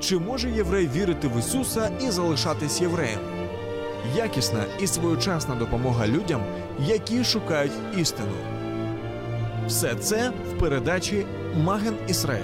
Чи може єврей вірити в Ісуса і залишатись євреєм? Якісна і своєчасна допомога людям, які шукають істину. Все це в передачі Маген Ісраїль.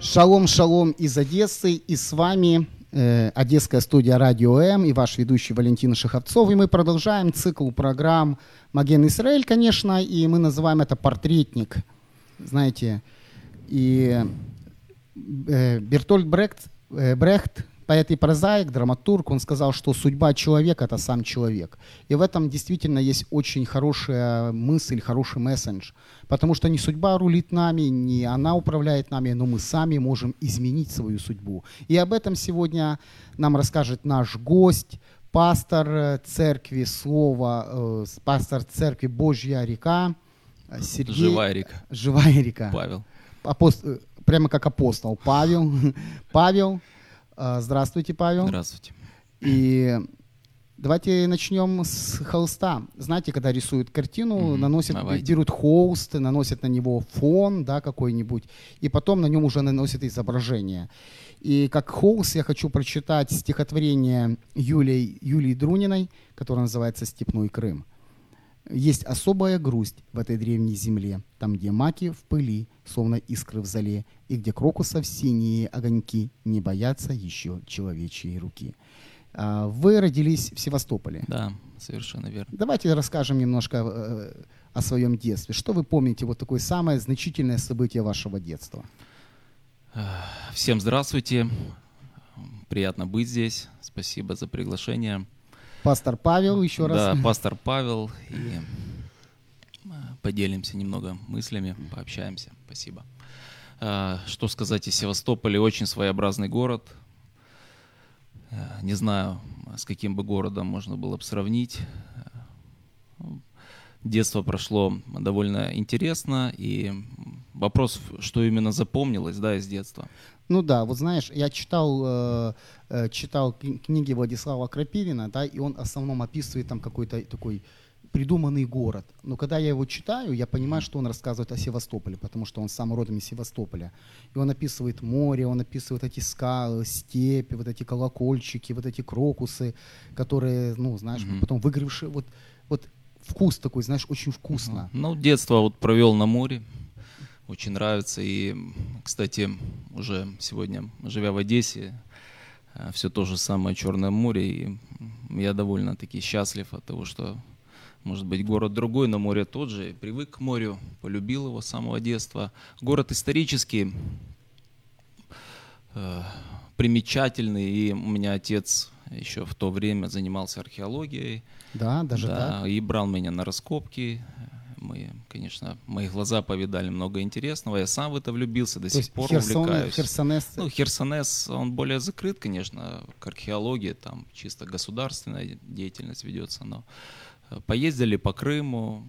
Шалом, шалом из Одессы, и с вами Одесская студия Радио М и ваш ведущий Валентин Шаховцов. И мы продолжаем цикл программ Маген Израиль, конечно, и мы называем это «Портретник». Знаете, и э, Бертольд Брехт, э, Брехт поэт и прозаик, драматург, он сказал, что судьба человека – это сам человек. И в этом действительно есть очень хорошая мысль, хороший месседж. Потому что не судьба рулит нами, не она управляет нами, но мы сами можем изменить свою судьбу. И об этом сегодня нам расскажет наш гость, пастор церкви Слова, э, пастор церкви Божья река, Сергей. Живая река. Живая река. Павел. Апост... Прямо как апостол Павел. Павел. А, здравствуйте, Павел. Здравствуйте. И давайте начнем с холста. Знаете, когда рисуют картину, mm-hmm. наносят, давайте. берут холст, наносят на него фон, да, какой-нибудь, и потом на нем уже наносят изображение. И как холст я хочу прочитать стихотворение Юлии, Юлии Друниной, которое называется «Степной Крым». Есть особая грусть в этой древней земле, там, где маки в пыли, словно искры в зале, и где крокусов синие огоньки не боятся еще человечьей руки. А, вы родились в Севастополе. Да, совершенно верно. Давайте расскажем немножко э, о своем детстве. Что вы помните, вот такое самое значительное событие вашего детства? Всем здравствуйте. Приятно быть здесь. Спасибо за приглашение. Пастор Павел еще раз. Да, пастор Павел. И поделимся немного мыслями, пообщаемся. Спасибо. А, что сказать о Севастополе? Очень своеобразный город. А, не знаю, с каким бы городом можно было бы сравнить. Детство прошло довольно интересно, и вопрос, что именно запомнилось, да, из детства. Ну да, вот знаешь, я читал, э, э читал книги Владислава Крапивина, да, и он в основном описывает там какой-то такой придуманный город. Но когда я его читаю, я понимаю, что он рассказывает о Севастополе, потому что он сам родом из Севастополя. И он описывает море, он описывает эти скалы, степи, вот эти колокольчики, вот эти крокусы, которые, ну, знаешь, mm-hmm. потом выгоревшие, вот, вот вкус такой, знаешь, очень вкусно. Mm-hmm. Ну, детство вот провел на море, очень нравится. И, кстати, уже сегодня, живя в Одессе, э, все то же самое Черное море, и я довольно-таки счастлив от того, что, может быть, город другой, но море тот же, привык к морю, полюбил его с самого детства. Город исторический, э, примечательный, и у меня отец еще в то время занимался археологией. Да, даже да, так. И брал меня на раскопки, мы, конечно, мои глаза повидали много интересного. Я сам в это влюбился, до То сих пор Херсон, увлекаюсь. Херсонес? Ну, Херсонес, он более закрыт, конечно, к археологии, там чисто государственная деятельность ведется, но э, поездили по Крыму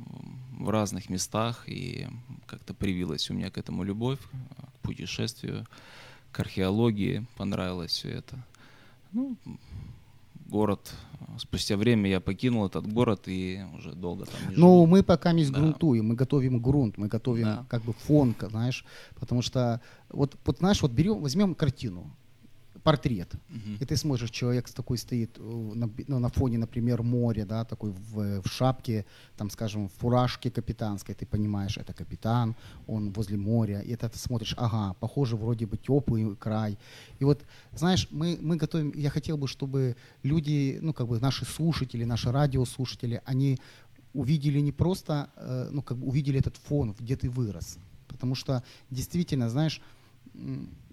в разных местах, и как-то привилась у меня к этому любовь, к путешествию, к археологии, понравилось все это. Ну, город. Спустя время я покинул этот город и уже долго там не живу. Ну, мы пока не сгрунтуем, да. мы готовим грунт, мы готовим да. как бы фон, знаешь, потому что вот, вот знаешь, вот берем, возьмем картину, портрет. Угу. И ты смотришь, человек такой стоит э, на, ну, на фоне, например, моря, да, такой в, в шапке, там, скажем, в фуражке капитанской, ты понимаешь, это капитан, он возле моря, и это ты смотришь, ага, похоже, вроде бы теплый край. И вот, знаешь, мы, мы готовим, я хотел бы, чтобы люди, ну, как бы наши слушатели, наши радиослушатели, они увидели не просто, э, ну, как бы увидели этот фон, где ты вырос. Потому что действительно, знаешь,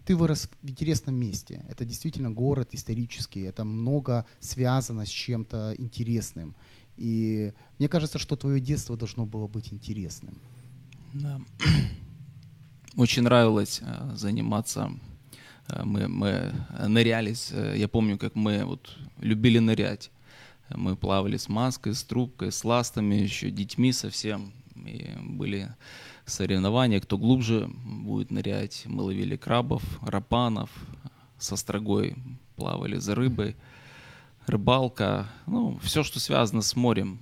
ты вырос в интересном месте. Это действительно город исторический, это много связано с чем-то интересным. И мне кажется, что твое детство должно было быть интересным. Да. Очень нравилось э, заниматься. Э, мы, мы нырялись. Э, я помню, как мы вот любили нырять. Мы плавали с маской, с трубкой, с ластами, еще детьми совсем. И были соревнования, кто глубже будет нырять. Мы ловили крабов, рапанов, со строгой плавали за рыбой. Рыбалка, ну, все, что связано с морем.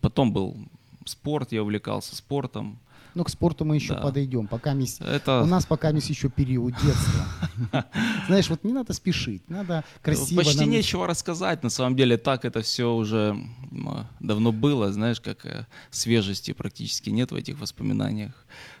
Потом был спорт, я увлекался спортом. Ну, к спорту мы еще да. подойдем. Пока мисс... Это... У нас пока мисс еще период детства. Знаешь, вот не надо спешить, надо красиво. Почти нам... нечего рассказать. На самом деле так это все уже давно было. Знаешь, как э, свежести практически нет в этих воспоминаниях.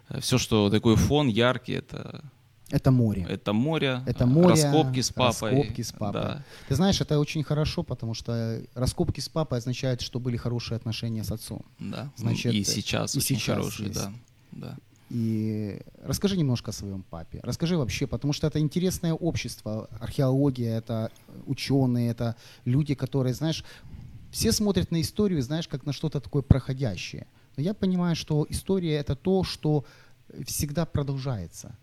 Э, все, что такой фон яркий, это это море. Это море. Это море. Раскопки с папой. Раскопки с папой. Да. Ты знаешь, это очень хорошо, потому что раскопки с папой означают, что были хорошие отношения с отцом. Да. Значит, и сейчас и очень сейчас хорошие, есть. да. да. И расскажи немножко о своем папе. Расскажи вообще, потому что это интересное общество, археология, это ученые, это люди, которые, знаешь, все смотрят на историю, знаешь, как на что-то такое проходящее. Но я понимаю, что история это то, что всегда продолжается.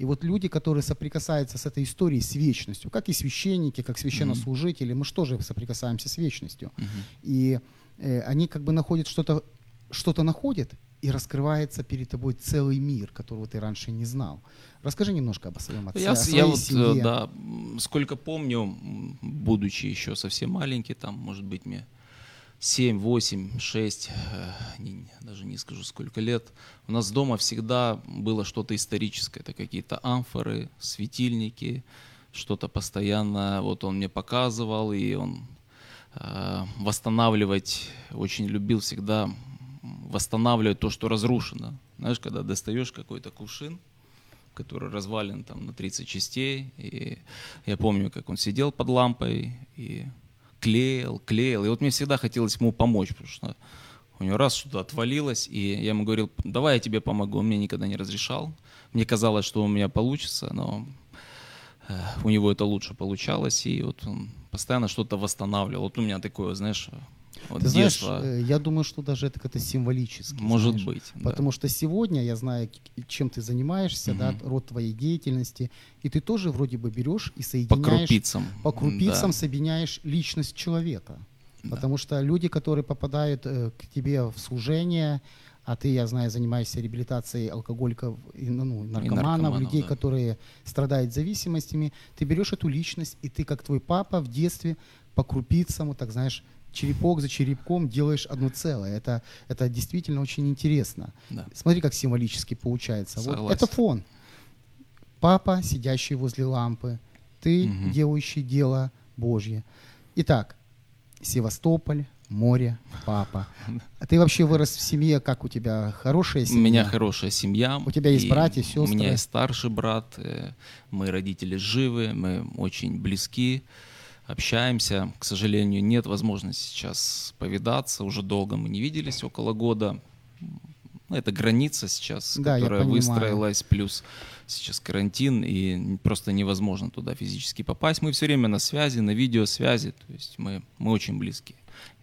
И вот люди, которые соприкасаются с этой историей, с вечностью, как и священники, как священнослужители, мы же тоже соприкасаемся с вечностью. Mm-hmm. И э, они как бы находят что-то, что-то находят, и раскрывается перед тобой целый мир, которого ты раньше не знал. Расскажи немножко об своем отце, я, о своей я вот, семье. Да, сколько помню, будучи еще совсем маленький, там, может быть, мне 7, 8, 6, не, даже не скажу сколько лет, у нас дома всегда было что-то историческое. Это какие-то амфоры, светильники, что-то постоянно. Вот он мне показывал, и он э, восстанавливать очень любил всегда восстанавливать то, что разрушено. Знаешь, когда достаешь какой-то кувшин, который развален там на 30 частей, и я помню, как он сидел под лампой и клеил, клеил. И вот мне всегда хотелось ему помочь, потому что у него раз что-то отвалилось, и я ему говорил, давай я тебе помогу. Он мне никогда не разрешал. Мне казалось, что у меня получится, но э, у него это лучше получалось, и вот он постоянно что-то восстанавливал. Вот у меня такое, знаешь, вот Ты знаешь, э, я думаю, что даже это как-то символически. Может знаешь, быть. Потому да. что сегодня я знаю, чем ты занимаешься, угу. да, род твоей деятельности, и ты тоже вроде бы берешь и соединяешь... По крупицам. По крупицам да. соединяешь личность человека. Да. Потому что люди, которые попадают э, к тебе в служение, а ты, я знаю, занимаешься реабилитацией алкоголиков, ну, ну наркоманов, наркоманов, людей, да. которые страдают зависимостями, ты берешь эту личность, и ты, как твой папа в детстве, по крупицам, вот так знаешь, черепок за черепком делаешь одно целое. Это, это действительно очень интересно. Да. Смотри, как символически получается. Вот это фон. Папа, сидящий возле лампы, ты, угу. делающий дело Божье. Итак, Севастополь, море, папа. А ты вообще вырос в семье, как у тебя хорошая семья? У меня хорошая семья. У тебя есть братья, сестры? У меня есть старший брат, э, мои родители живы, мы очень близки общаемся. К сожалению, нет возможности сейчас повидаться. Уже долго мы не виделись, около года. Ну, это граница сейчас, да, которая выстроилась, плюс сейчас карантин, и просто невозможно туда физически попасть. Мы все время на связи, на видеосвязи, то есть мы, мы очень близки.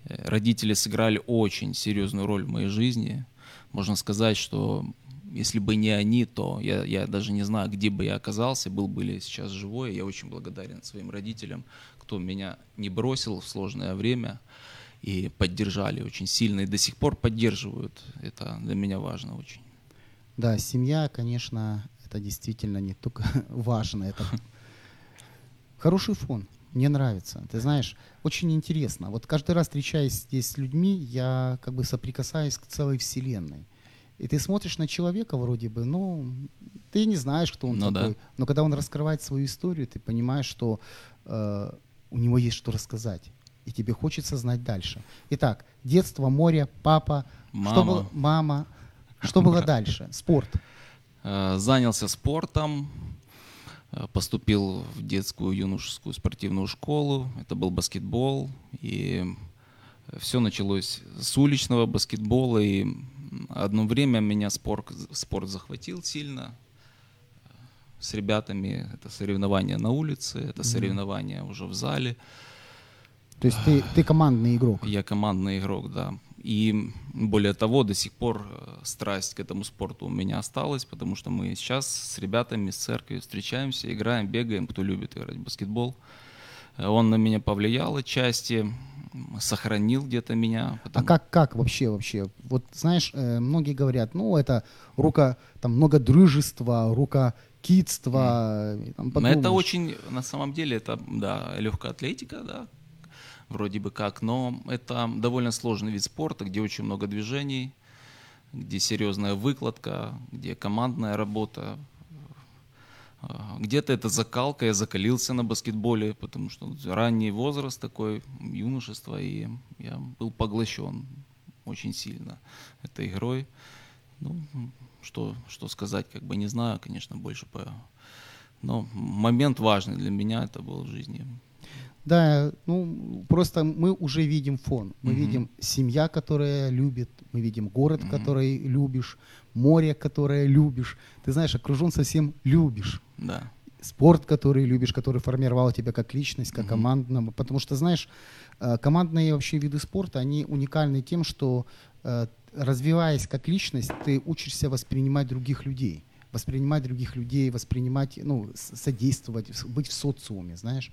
Э, родители сыграли очень серьезную роль в моей жизни. Можно сказать, что если бы не они, то я, я даже не знаю, где бы я оказался, был бы ли сейчас живой. Я очень благодарен своим родителям, кто меня не бросил в сложное время и поддержали очень сильно, и до сих пор поддерживают. Это для меня важно очень. Да, семья, конечно, это действительно не только важно, это хороший фон. Мне нравится. Ты знаешь, очень интересно. Вот каждый раз встречаясь здесь с людьми, я как бы соприкасаюсь к целой вселенной. И ты смотришь на человека вроде бы, ну, ты не знаешь, кто он ну, такой. Да. Но когда он раскрывает свою историю, ты понимаешь, что э, у него есть что рассказать. И тебе хочется знать дальше. Итак, детство, море, папа, мама. Что было, мама. Что было дальше? Спорт. Э, занялся спортом, э, поступил в детскую юношескую спортивную школу. Это был баскетбол. И все началось с уличного баскетбола. И одно время меня спорт, спорт захватил сильно с ребятами. Это соревнования на улице, это соревнования уже в зале. То есть ты, ты командный игрок? Я командный игрок, да. И более того, до сих пор э, страсть к этому спорту у меня осталась, потому что мы сейчас с ребятами, с церкви встречаемся, играем, бегаем, кто любит играть в баскетбол. Э, он на меня повлиял отчасти, сохранил где-то меня. Потому... А как, как вообще, вообще? Вот знаешь, э, многие говорят, ну, это рука, там, многодрыжества, рука китство. Mm. Это очень, на самом деле, это, да, легкая атлетика, да, вроде бы как, но это довольно сложный вид спорта, где очень много движений, где серьезная выкладка, где командная работа. А, где-то это закалка, я закалился на баскетболе, потому что ранний возраст такой, юношество, и я был поглощен очень сильно этой игрой. Ну, что, что сказать, как бы не знаю, конечно, больше по... Но момент важный для меня это был в жизни. Да, ну просто мы уже видим фон. Мы mm-hmm. видим семья, которая любит, мы видим город, mm-hmm. который любишь, море, которое любишь. Ты знаешь, окружен совсем любишь. Да. Спорт, который любишь, который формировал тебя как личность, как mm-hmm. командного. Потому что, знаешь, э, командные вообще виды спорта, они уникальны тем, что э, развиваясь как личность, ты учишься воспринимать других людей воспринимать других людей, воспринимать, ну, содействовать, быть в социуме, знаешь.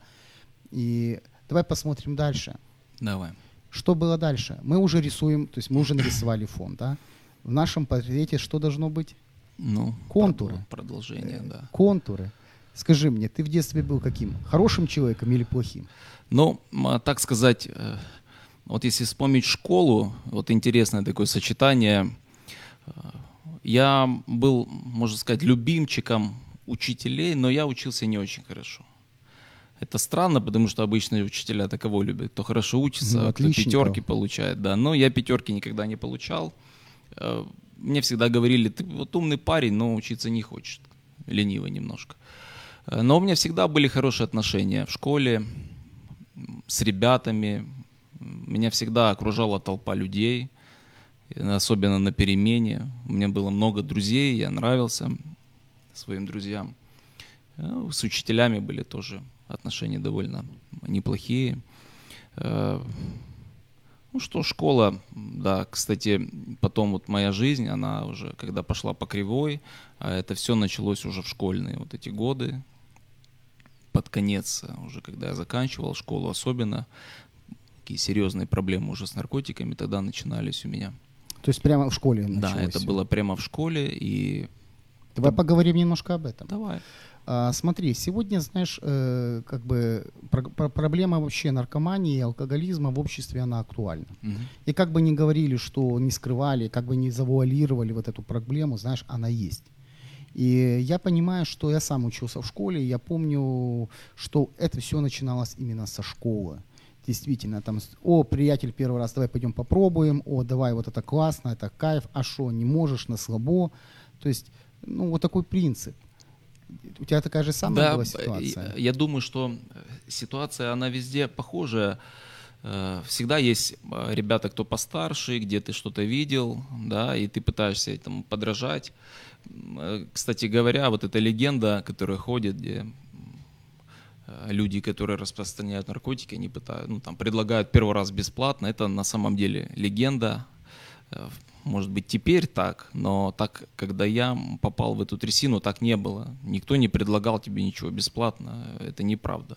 И давай посмотрим дальше. Давай. Что было дальше? Мы уже рисуем, то есть мы уже нарисовали фон, да? В нашем портрете что должно быть? Ну, контуры. Продолжение, да. Э, контуры. Скажи мне, ты в детстве был каким? Хорошим человеком или плохим? Ну, так сказать, э, вот если вспомнить школу, вот интересное такое сочетание. Я был, можно сказать, любимчиком учителей, но я учился не очень хорошо. Это странно, потому что обычные учителя таково любят. Кто хорошо учится, ну, кто пятерки получает, да. Но я пятерки никогда не получал. Э, мне всегда говорили, ты вот умный парень, но учиться не хочет. Лениво немножко. Э, но у меня всегда были хорошие отношения в школе, с ребятами. Меня всегда окружала толпа людей, особенно на перемене. У меня было много друзей, я нравился своим друзьям. Э, с учителями были тоже отношения довольно неплохие. Э, ну что, школа, да, кстати, потом вот моя жизнь, она уже, когда пошла по кривой, а это все началось уже в школьные вот эти годы, под конец, уже когда я заканчивал школу особенно, такие серьезные проблемы уже с наркотиками тогда начинались у меня. То есть прямо в школе началось? Да, это было прямо в школе, и... Давай это... поговорим немножко об этом. Давай. А, смотри, сегодня, знаешь, э, как бы про- про- проблема вообще наркомании и алкоголизма в обществе, она актуальна. Угу. И как бы ни говорили, что не скрывали, как бы не завуалировали вот эту проблему, знаешь, она есть. И я понимаю, что я сам учился в школе, я помню, что это все начиналось именно со школы. Действительно, там, о, приятель, первый раз, давай пойдем попробуем, о, давай, вот это классно, это кайф, а что, не можешь, на слабо. То есть, ну, вот такой принцип. У тебя такая же самая да, была ситуация? Я, думаю, что э, ситуация, она везде похожая. Э, всегда есть э, ребята, кто постарше, где ты что-то видел, да, и ты пытаешься этому подражать. Кстати говоря, вот эта легенда, которая ходит, где люди, которые распространяют наркотики, они пытают, ну, там, предлагают первый раз бесплатно, это на самом деле легенда может быть, теперь так, но так, когда я попал в эту трясину, так не было. Никто не предлагал тебе ничего бесплатно. Это неправда.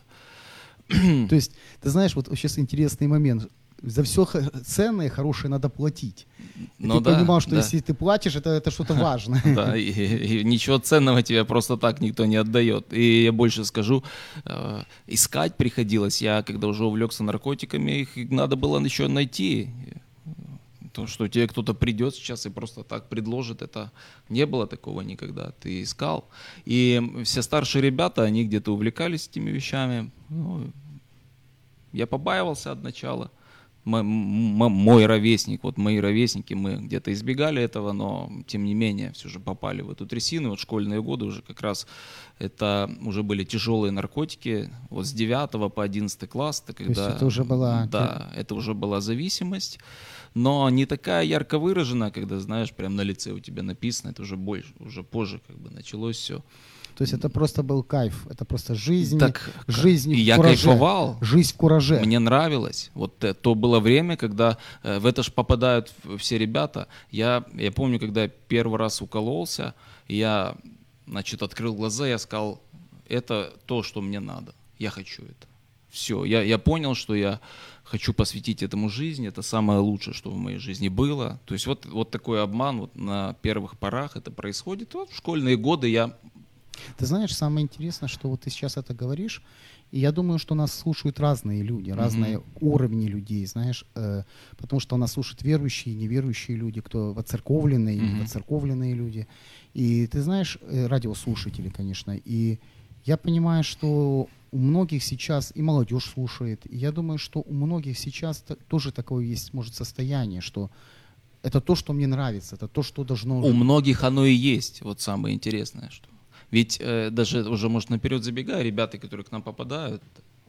То есть, ты знаешь, вот сейчас интересный момент. За все ценное, хорошее надо платить. И ну, ты да, понимал, что да. если ты платишь, это, это что-то важное. Да, и, и ничего ценного тебе просто так никто не отдает. И я больше скажу, э, искать приходилось. Я, когда уже увлекся наркотиками, их надо было еще найти. То, что тебе кто-то придет сейчас и просто так предложит, это не было такого никогда. Ты искал. И все старшие ребята, они где-то увлекались этими вещами. Ну, я побаивался от начала. Мой, ровесник, вот мои ровесники, мы где-то избегали этого, но тем не менее все же попали в эту трясину. Вот школьные годы уже как раз это уже были тяжелые наркотики. Вот с 9 по 11 класс, это когда... То есть это уже была... Да, это уже была зависимость но не такая ярко выражена, когда, знаешь, прям на лице у тебя написано, это уже больше, уже позже как бы началось все. То есть это просто был кайф, это просто жизнь, так, жизнь и в я кураже. кайфовал. Жизнь в кураже. Мне нравилось. Вот э, то было время, когда э, в это ж попадают все ребята. Я, я помню, когда я первый раз укололся, я, значит, открыл глаза, я сказал, это то, что мне надо. Я хочу это. Все, я, я понял, что я хочу посвятить этому жизни, это самое лучшее, что в моей жизни было. То есть вот, вот такой обман вот на первых порах это происходит. Вот в школьные годы я... Ты знаешь, самое интересное, что вот ты сейчас это говоришь, и я думаю, что нас слушают разные люди, разные mm-hmm. уровни людей, знаешь, э, потому что нас слушают верующие и неверующие люди, кто воцерковленные mm-hmm. и воцерковленные люди. И ты знаешь, э, радиослушатели, конечно, и я понимаю, что у многих сейчас и молодежь слушает. И я думаю, что у многих сейчас тоже такое есть, может, состояние, что это то, что мне нравится, это то, что должно... У многих оно и есть, вот самое интересное, что... Ведь э, даже уже, может, наперед забегая, ребята, которые к нам попадают,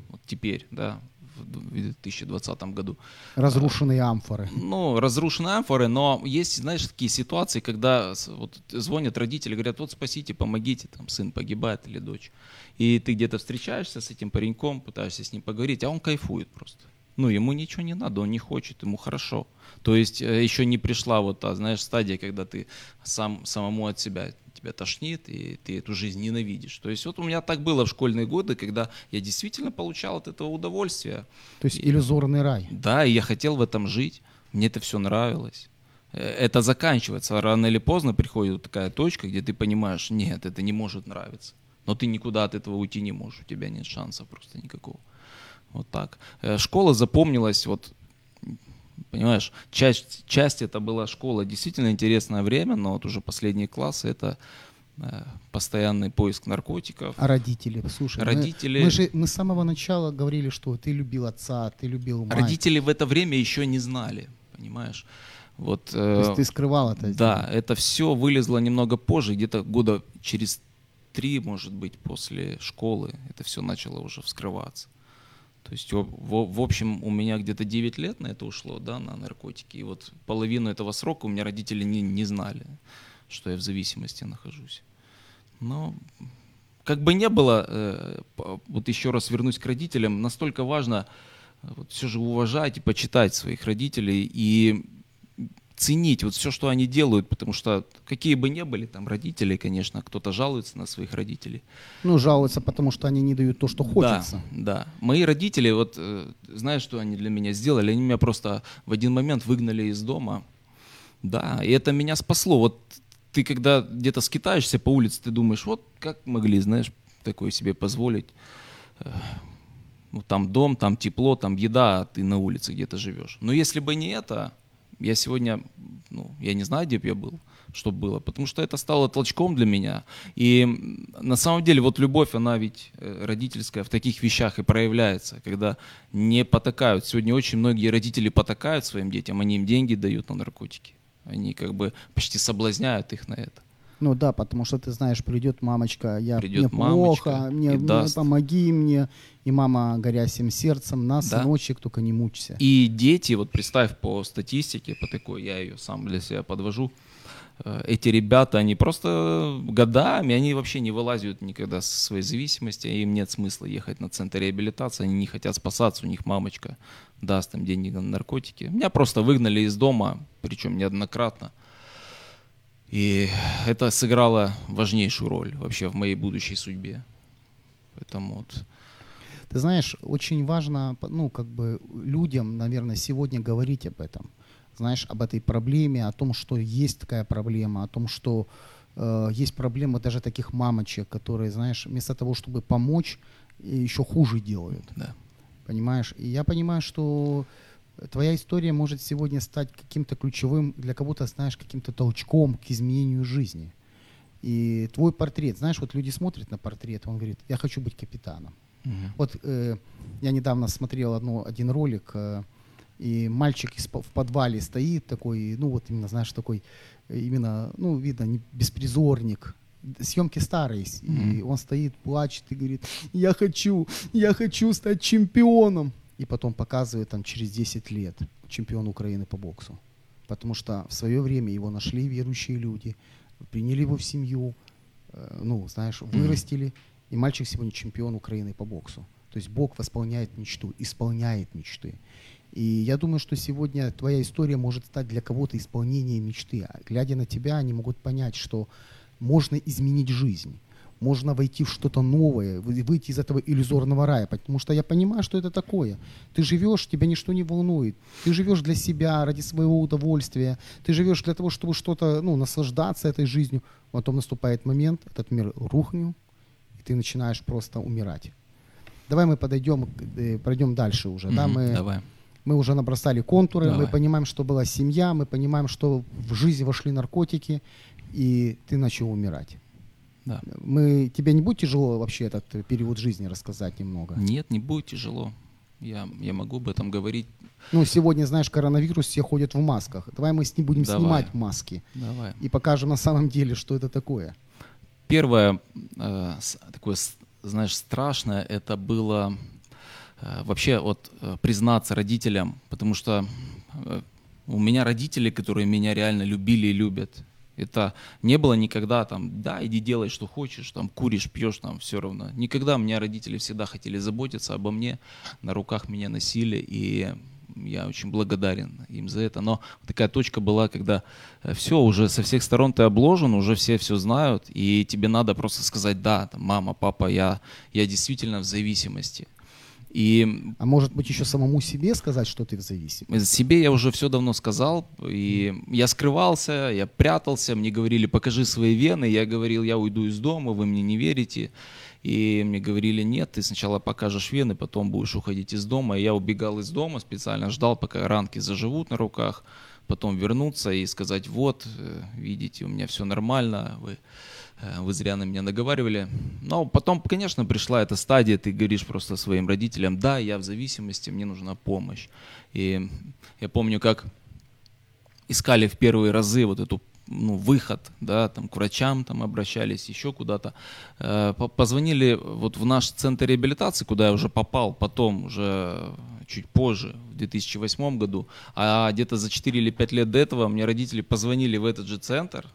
вот теперь, да, в 2020 году. Разрушенные амфоры. Ну, разрушенные амфоры, но есть, знаешь, такие ситуации, когда вот звонят родители, говорят, вот спасите, помогите, там сын погибает или дочь. И ты где-то встречаешься с этим пареньком, пытаешься с ним поговорить, а он кайфует просто. Ну, ему ничего не надо, он не хочет, ему хорошо. То есть э, еще не пришла вот та, знаешь, стадия, когда ты сам самому от себя тебя тошнит, и ты эту жизнь ненавидишь. То есть вот у меня так было в школьные годы, когда я действительно получал от этого удовольствие. То есть иллюзорный рай. Да, и я хотел в этом жить, мне это все нравилось. Э, это заканчивается, рано или поздно приходит такая точка, где ты понимаешь, нет, это не может нравиться. Но ты никуда от этого уйти не можешь, у тебя нет шансов просто никакого. Вот так. Э, школа запомнилась вот понимаешь, часть, часть это была школа, действительно интересное время, но вот уже последние классы это э, постоянный поиск наркотиков. А родители, слушай, родители... Мы, мы же мы с самого начала говорили, что ты любил отца, ты любил мать. Родители в это время еще не знали, понимаешь? Вот, э, То есть ты скрывал это? Да, это все вылезло немного позже, где-то года через три, может быть, после школы это все начало уже вскрываться. То есть, в, в общем, у меня где-то 9 лет на это ушло, да, на наркотики. И вот половину этого срока у меня родители не, не знали, что я в зависимости нахожусь. Но как бы не было, э, вот еще раз вернусь к родителям, настолько важно э, вот, все же уважать и почитать своих родителей и ценить вот все, что они делают, потому что какие бы ни были там родители, конечно, кто-то жалуется на своих родителей. Ну, жалуются, потому что они не дают то, что хочется. Да, да. Мои родители, вот, э, знаешь, что они для меня сделали? Они меня просто в один момент выгнали из дома. Да, и это меня спасло. Вот ты когда где-то скитаешься по улице, ты думаешь, вот как могли, знаешь, такое себе позволить. Э, ну, там дом, там тепло, там еда, а ты на улице где-то живешь. Но если бы не это, я сегодня, ну, я не знаю, где бы я был, что было, потому что это стало толчком для меня. И на самом деле вот любовь, она ведь э, родительская в таких вещах и проявляется, когда не потакают. Сегодня очень многие родители потакают своим детям, они им деньги дают на наркотики. Они как бы почти соблазняют их на это. Ну да, потому что ты знаешь, придет мамочка, я придет мне мамочка плохо, мне, мне помоги мне, и мама, горя всем сердцем, на, да. сыночек, только не мучься. И дети, вот представь по статистике, по такой, я ее сам для себя подвожу, э, эти ребята, они просто годами, они вообще не вылазят никогда со своей зависимости, им нет смысла ехать на центр реабилитации, они не хотят спасаться, у них мамочка даст им деньги на наркотики. Меня просто выгнали из дома, причем неоднократно. И это сыграло важнейшую роль вообще в моей будущей судьбе. Поэтому вот. Ты знаешь, очень важно, ну, как бы людям, наверное, сегодня говорить об этом. Знаешь, об этой проблеме, о том, что есть такая проблема, о том, что э, есть проблема даже таких мамочек, которые, знаешь, вместо того, чтобы помочь, еще хуже делают. Да. Понимаешь? И я понимаю, что твоя история может сегодня стать каким-то ключевым, для кого-то, знаешь, каким-то толчком к изменению жизни. И твой портрет, знаешь, вот люди смотрят на портрет, он говорит, я хочу быть капитаном. Угу. Вот э, я недавно смотрел одну, один ролик, э, и мальчик из, в подвале стоит такой, ну вот именно, знаешь, такой, именно, ну видно, не беспризорник, съемки старые, mm-hmm. и он стоит, плачет и говорит, я хочу, я хочу стать чемпионом и потом показывает там через 10 лет чемпион Украины по боксу. Потому что в свое время его нашли верующие люди, приняли его в семью, э, ну, знаешь, вырастили, и мальчик сегодня чемпион Украины по боксу. То есть Бог восполняет мечту, исполняет мечты. И я думаю, что сегодня твоя история может стать для кого-то исполнением мечты. А глядя на тебя, они могут понять, что можно изменить жизнь можно войти в что-то новое, выйти из этого иллюзорного рая, потому что я понимаю, что это такое. Ты живешь, тебя ничто не волнует. Ты живешь для себя, ради своего удовольствия. Ты живешь для того, чтобы что-то, ну, наслаждаться этой жизнью. Потом наступает момент, этот мир рухнет, и ты начинаешь просто умирать. Давай мы подойдем, э, пройдем дальше уже. Mm-hmm, да? мы, давай. мы уже набросали контуры, давай. мы понимаем, что была семья, мы понимаем, что в жизнь вошли наркотики, и ты начал умирать. Да. Мы, тебе не будет тяжело вообще этот период жизни рассказать немного? Нет, не будет тяжело. Я, я могу об этом говорить. Ну, сегодня, знаешь, коронавирус, все ходят в масках. Давай мы с ним будем Давай. снимать маски. Давай. И покажем на самом деле, что это такое. Первое, э, такое, знаешь, страшное, это было э, вообще вот э, признаться родителям, потому что э, у меня родители, которые меня реально любили и любят. Это не было никогда там, да, иди делай, что хочешь, там, куришь, пьешь, там, все равно. Никогда меня родители всегда хотели заботиться обо мне, на руках меня носили, и я очень благодарен им за это. Но такая точка была, когда э, все, уже со всех сторон ты обложен, уже все все знают, и тебе надо просто сказать, да, там, мама, папа, я, я действительно в зависимости. И, а может быть еще самому себе сказать, что ты в зависимости? Себе я уже все давно сказал, и я скрывался, я прятался, мне говорили, покажи свои вены, я говорил, я уйду из дома, вы мне не верите, и мне говорили, нет, ты сначала покажешь вены, потом будешь уходить из дома, и я убегал из дома, специально ждал, пока ранки заживут на руках, потом вернуться и сказать, вот, э, видите, у меня все нормально, вы вы зря на меня наговаривали. Но потом, конечно, пришла эта стадия, ты говоришь просто своим родителям, да, я в зависимости, мне нужна помощь. И я помню, как искали в первые разы вот эту ну, выход, да, там к врачам там обращались, еще куда-то. Э, позвонили вот в наш центр реабилитации, куда я уже попал потом, уже чуть позже, в 2008 году, а где-то за 4 или 5 лет до этого мне родители позвонили в этот же центр,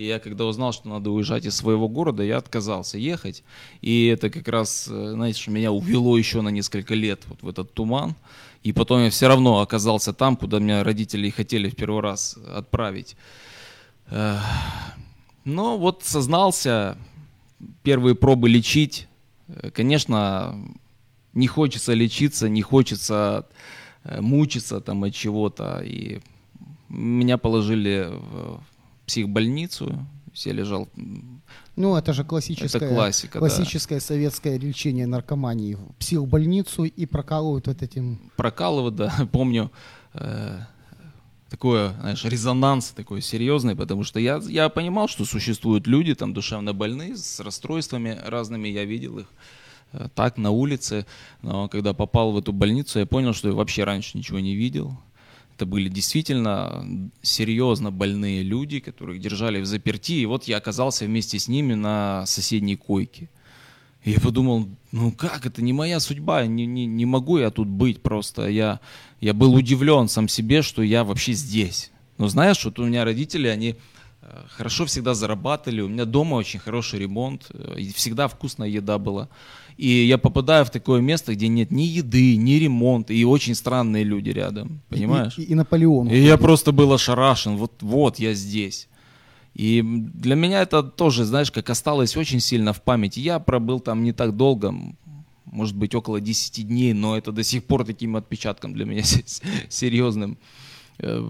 и я когда узнал, что надо уезжать из своего города, я отказался ехать. И это как раз, э, знаете, меня увело еще на несколько лет вот в этот туман. И потом я все равно оказался там, куда меня родители хотели в первый раз отправить. Но вот сознался, первые пробы лечить. Э, конечно, не хочется лечиться, не хочется э, мучиться там от чего-то. И меня положили в психбольницу, я лежал. Ну, это же классическое, это классика, классическое да. советское лечение наркомании. В психбольницу и прокалывают вот этим... Прокалывают, да. Помню, э, такое, знаешь, резонанс такой серьезный, потому что я, я понимал, что существуют люди там душевно больные, с расстройствами разными, я видел их э, так на улице, но когда попал в эту больницу, я понял, что я вообще раньше ничего не видел, это были действительно серьезно больные люди, которых держали в заперти. И вот я оказался вместе с ними на соседней койке. Я подумал, ну как, это не моя судьба, не, не, не могу я тут быть просто. Я, я был удивлен сам себе, что я вообще здесь. Но знаешь, вот у меня родители, они э, хорошо всегда зарабатывали, у меня дома очень хороший ремонт, э, всегда вкусная еда была. И я попадаю в такое место, где нет ни еды, ни ремонта, и очень странные люди рядом, понимаешь? И, и, и Наполеон. И я просто был ошарашен, вот, вот я здесь. И для меня это тоже, знаешь, как осталось очень сильно в памяти. Я пробыл там не так долго, может быть, около 10 дней, но это до сих пор таким отпечатком для меня серьезным. Э,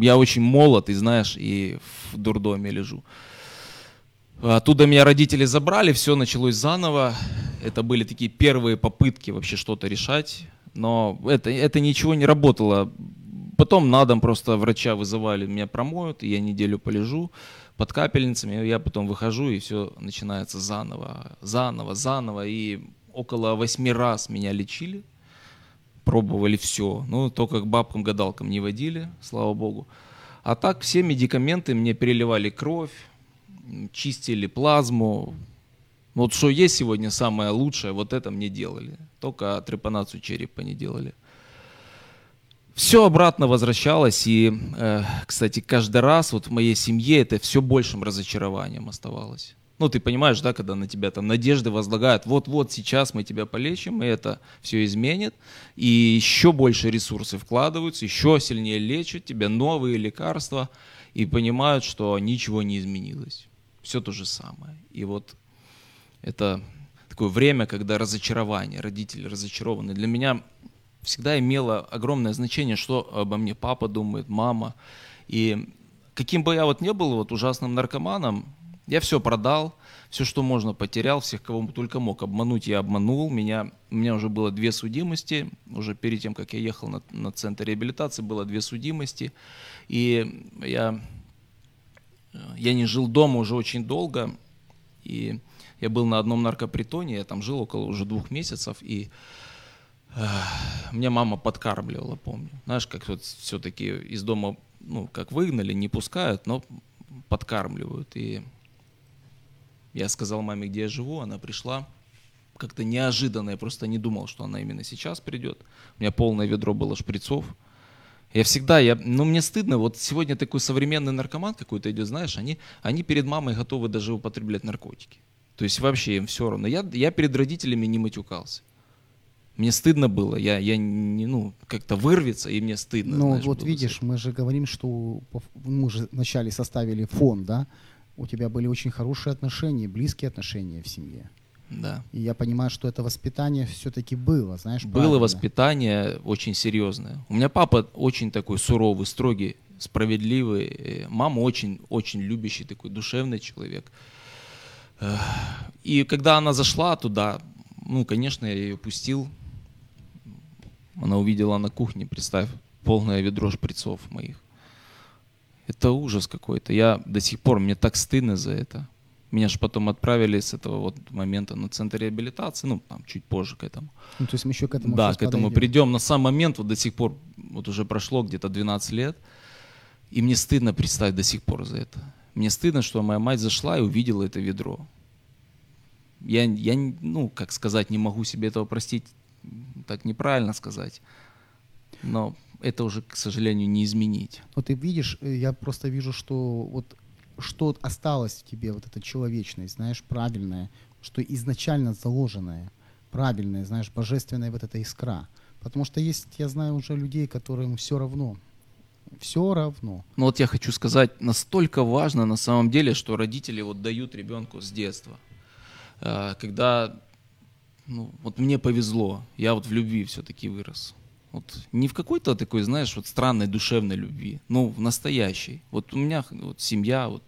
я очень молод, и знаешь, и в дурдоме лежу. Оттуда меня родители забрали, все началось заново. Это были такие первые попытки вообще что-то решать. Но это, это ничего не работало. Потом на дом просто врача вызывали, меня промоют, и я неделю полежу под капельницами. Я потом выхожу, и все начинается заново, заново, заново. И около восьми раз меня лечили. Пробовали все. Ну, только к бабкам-гадалкам не водили, слава богу. А так все медикаменты мне переливали кровь, чистили плазму. Вот что есть сегодня самое лучшее, вот это мне делали. Только трепанацию черепа не делали. все обратно возвращалось, и, э, кстати, каждый раз вот в моей семье это все большим разочарованием оставалось. Ну, ты понимаешь, да, когда на тебя там надежды возлагают, вот-вот сейчас мы тебя полечим, и это все изменит, и еще больше ресурсы вкладываются, еще сильнее лечат тебя, новые лекарства, и понимают, что ничего не изменилось. Все то же самое. И вот это такое время, когда разочарование, родители разочарованы. Для меня всегда имело огромное значение, что обо мне папа думает, мама. И каким бы я вот не был вот ужасным наркоманом, я все продал, все, что можно, потерял, всех, кого только мог обмануть, я обманул. Меня, у меня уже было две судимости, уже перед тем, как я ехал на, на центр реабилитации, было две судимости. И я, я не жил дома уже очень долго, и я был на одном наркопритоне, я там жил около уже двух месяцев, и э, меня мама подкармливала, помню. Знаешь, как вот все-таки из дома, ну, как выгнали, не пускают, но подкармливают. И я сказал маме, где я живу, она пришла. Как-то неожиданно, я просто не думал, что она именно сейчас придет. У меня полное ведро было шприцов. Я всегда, я, ну мне стыдно, вот сегодня такой современный наркоман какой-то идет, знаешь, они, они перед мамой готовы даже употреблять наркотики. То есть вообще им все равно. Я, я перед родителями не матюкался. Мне стыдно было, я, я не, ну, как-то вырвется, и мне стыдно. Ну, вот видишь, мы же говорим, что мы же вначале составили фон, да, у тебя были очень хорошие отношения, близкие отношения в семье. Да. И я понимаю, что это воспитание все-таки было, знаешь, Было правильно. воспитание очень серьезное. У меня папа очень такой суровый, строгий, справедливый. Э, мама очень, очень любящий такой душевный человек. И когда она зашла туда, ну, конечно, я ее пустил. Она увидела на кухне, представь, полное ведро шприцов моих. Это ужас какой-то. Я до сих пор, мне так стыдно за это. Меня же потом отправили с этого вот момента на центр реабилитации, ну, там, чуть позже к этому. Ну, то есть мы еще к этому Да, к этому подойдем. придем. На сам момент, вот до сих пор, вот уже прошло где-то 12 лет, и мне стыдно представить до сих пор за это. Мне стыдно, что моя мать зашла и увидела это ведро. Я, я, ну, как сказать, не могу себе этого простить, так неправильно сказать. Но это уже, к сожалению, не изменить. Вот ты видишь, э, я просто вижу, что вот что осталось в тебе, вот эта человечность, знаешь, правильная, что изначально заложенная, правильная, знаешь, божественная вот эта искра. Потому что есть, я знаю уже людей, которым все равно, все равно. Ну вот я хочу сказать, настолько важно на самом деле, что родители вот дают ребенку с детства. Э, когда, ну, вот мне повезло, я вот в любви все-таки вырос. Вот не в какой-то такой, знаешь, вот странной душевной любви, но в настоящей. Вот у меня вот семья, вот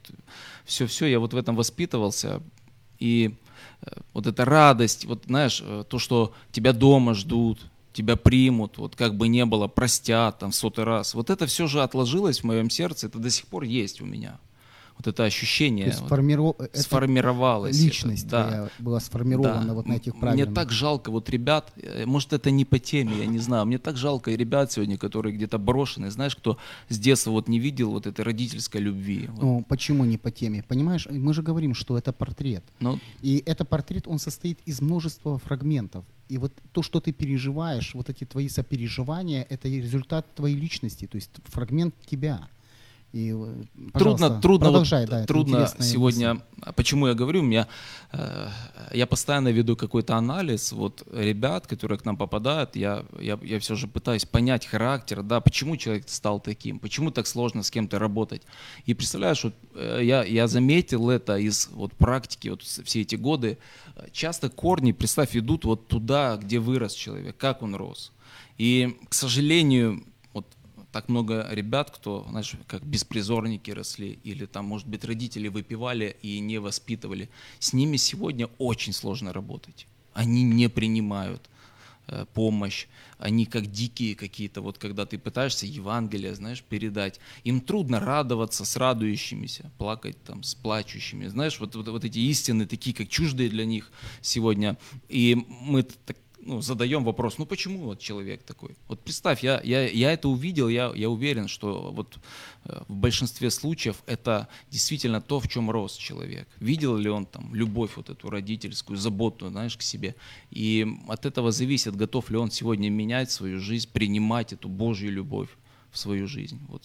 все-все, я вот в этом воспитывался. И э, вот эта радость, вот знаешь, э, то, что тебя дома ждут, тебя примут, вот как бы не было, простят там сотый раз. Вот это все же отложилось в моем сердце, это до сих пор есть у меня вот это ощущение То есть вот, сформировалось. Личность это, да. была сформирована да. вот на этих правилах. Мне так жалко вот ребят, э, может это не по теме, я не знаю, мне так жалко ребят сегодня, которые где-то брошены, знаешь, кто с детства вот не видел вот этой родительской любви. Вот. Ну, почему не по теме? Понимаешь, мы же говорим, что это портрет. Ну, И это портрет, он состоит из множества фрагментов. И вот то, что ты переживаешь, вот эти твои сопереживания, это результат твоей личности, то есть фрагмент тебя. И, э, трудно, трудно, вот, да, трудно сегодня. Мысль. А почему я говорю? Меня э, я постоянно веду какой-то анализ вот ребят, которые к нам попадают. Я я я все же пытаюсь понять характер, да, почему человек стал таким, почему так сложно с кем-то работать. И представляешь, вот э, я я заметил это из вот практики вот все эти годы. Часто корни, представь, идут вот туда, где вырос человек, как он рос. И, к сожалению, так много ребят, кто, знаешь, как беспризорники росли, или там, может быть, родители выпивали и не воспитывали. С ними сегодня очень сложно работать. Они не принимают э, помощь, они как дикие какие-то, вот когда ты пытаешься Евангелие, знаешь, передать, им трудно радоваться с радующимися, плакать там с плачущими, знаешь, вот, вот, вот эти истины такие, как чуждые для них сегодня, и мы так ну, задаем вопрос, ну почему вот человек такой? Вот представь, я, я, я это увидел, я, я уверен, что вот э, в большинстве случаев это действительно то, в чем рос человек. Видел ли он там любовь вот эту родительскую, заботу, знаешь, к себе. И от этого зависит, готов ли он сегодня менять свою жизнь, принимать эту Божью любовь в свою жизнь. Вот.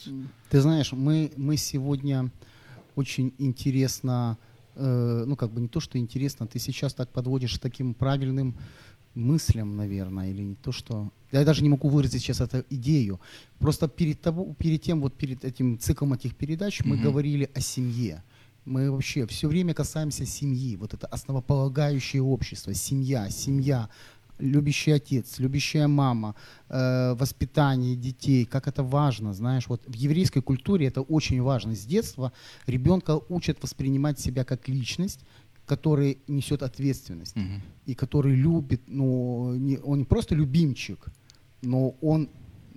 Ты знаешь, мы, мы сегодня очень интересно, э, ну как бы не то, что интересно, ты сейчас так подводишь таким правильным мыслям, наверное, или не то, что... Я даже не могу выразить сейчас эту идею. Просто перед, того, перед тем, вот перед этим циклом этих передач мы mm-hmm. говорили о семье. Мы вообще все время касаемся семьи. Вот это основополагающее общество, семья, семья, любящий отец, любящая мама, э, воспитание детей, как это важно, знаешь, вот в еврейской культуре это очень важно. С детства ребенка учат воспринимать себя как личность, который несет ответственность угу. и который любит, ну, не, он не просто любимчик, но он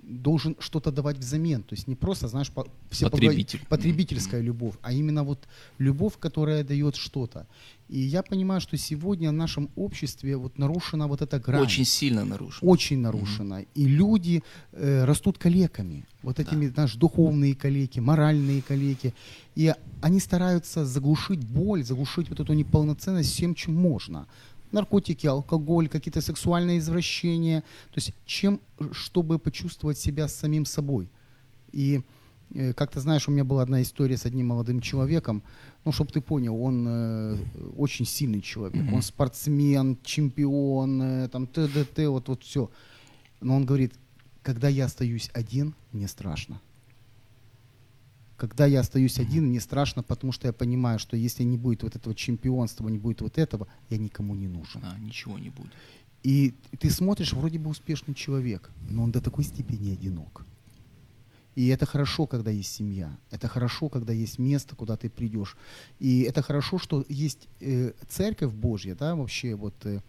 должен что-то давать взамен. То есть не просто, знаешь, по, все Потребитель. потребительская mm-hmm. любовь, а именно вот любовь, которая дает что-то. И я понимаю, что сегодня в нашем обществе вот нарушена вот эта грань. Очень сильно нарушена. Очень нарушена. Mm-hmm. И люди э, растут калеками. Вот этими, да. наши духовные калеки, моральные калеки. И они стараются заглушить боль, заглушить вот эту неполноценность всем, чем можно наркотики, алкоголь, какие-то сексуальные извращения. То есть чем, чтобы почувствовать себя самим собой. И э, как ты знаешь, у меня была одна история с одним молодым человеком. Ну, чтобы ты понял, он э, очень сильный человек. Mm-hmm. Он спортсмен, чемпион, э, там ТДТ, вот, вот все. Но он говорит, когда я остаюсь один, мне страшно. Когда я остаюсь один, мне страшно, потому что я понимаю, что если не будет вот этого чемпионства, не будет вот этого, я никому не нужен. А, ничего не будет. И ты смотришь, вроде бы успешный человек, но он до такой степени одинок. И это хорошо, когда есть семья. Это хорошо, когда есть место, куда ты придешь. И это хорошо, что есть э, церковь Божья, да, вообще вот э,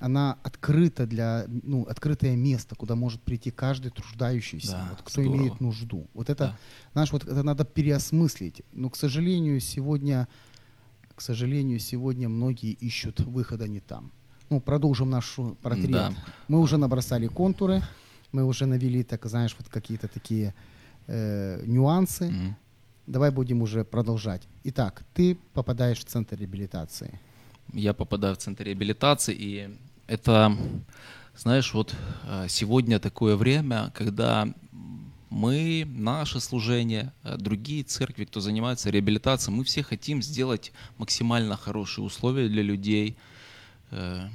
она открыта для, ну, открытое место, куда может прийти каждый труждающийся, да, вот, кто здорово. имеет нужду. Вот это, да. знаешь, вот это надо переосмыслить. Но, к сожалению, сегодня, к сожалению, сегодня многие ищут выхода не там. Ну, продолжим наш портрет. Да. Мы уже набросали контуры, мы уже навели, так знаешь, вот какие-то такие э, нюансы. Mm-hmm. Давай будем уже продолжать. Итак, ты попадаешь в центр реабилитации я попадаю в центр реабилитации, и это, знаешь, вот э, сегодня такое время, когда мы, наше служение, э, другие церкви, кто занимается реабилитацией, мы все хотим сделать максимально хорошие условия для людей. Э,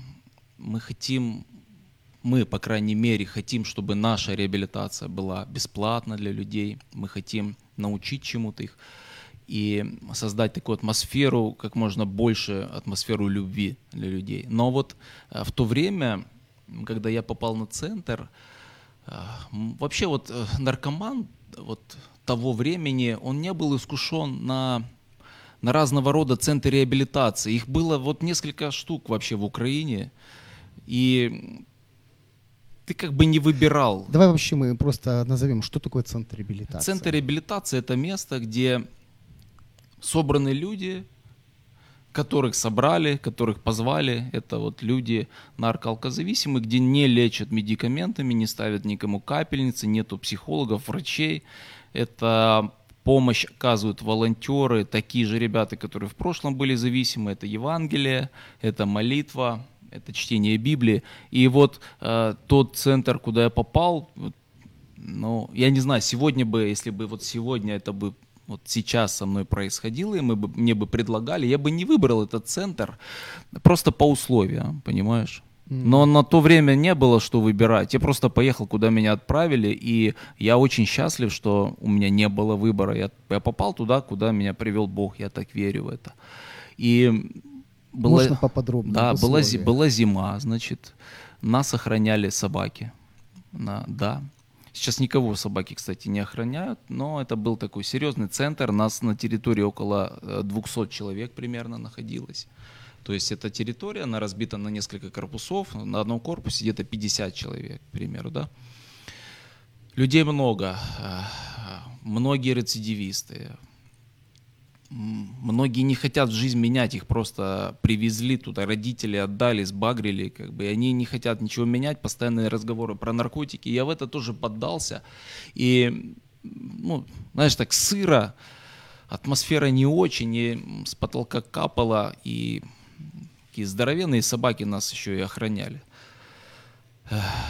мы хотим, мы, по крайней мере, хотим, чтобы наша реабилитация была бесплатна для людей. Мы хотим научить чему-то их и создать такую атмосферу, как можно больше атмосферу любви для людей. Но вот э, в то время, когда я попал на центр, э, вообще вот э, наркоман вот того времени, он не был искушен на на разного рода центры реабилитации. Их было вот несколько штук вообще в Украине. И ты как бы не выбирал. Давай вообще мы просто назовем, что такое центр реабилитации. Центр реабилитации это место, где собраны люди, которых собрали, которых позвали. Это вот люди наркоалкозависимые, где не лечат медикаментами, не ставят никому капельницы, нету психологов, врачей. Это помощь оказывают волонтеры, такие же ребята, которые в прошлом были зависимы. Это Евангелие, это молитва, это чтение Библии. И вот э, тот центр, куда я попал, ну, я не знаю, сегодня бы, если бы вот сегодня это бы вот сейчас со мной происходило, и мы бы, мне бы предлагали, я бы не выбрал этот центр просто по условиям, понимаешь? Но на то время не было что выбирать. Я просто поехал, куда меня отправили, и я очень счастлив, что у меня не было выбора. Я, я попал туда, куда меня привел Бог. Я так верю в это. И была, Можно поподробнее? Да, была, была зима, значит, нас охраняли собаки. На, да, Сейчас никого собаки, кстати, не охраняют, но это был такой серьезный центр. Нас на территории около 200 э, человек примерно находилось. То есть эта территория, она разбита на несколько корпусов. На одном корпусе где-то 50 человек, к примеру, да. Людей много, э, многие рецидивисты. Многие не хотят жизнь менять, их просто привезли туда, родители отдали, сбагрили, как бы, и они не хотят ничего менять, постоянные разговоры про наркотики. Я в это тоже поддался, и, ну, знаешь, так сыро, атмосфера не очень, и с потолка капала, и такие здоровенные собаки нас еще и охраняли.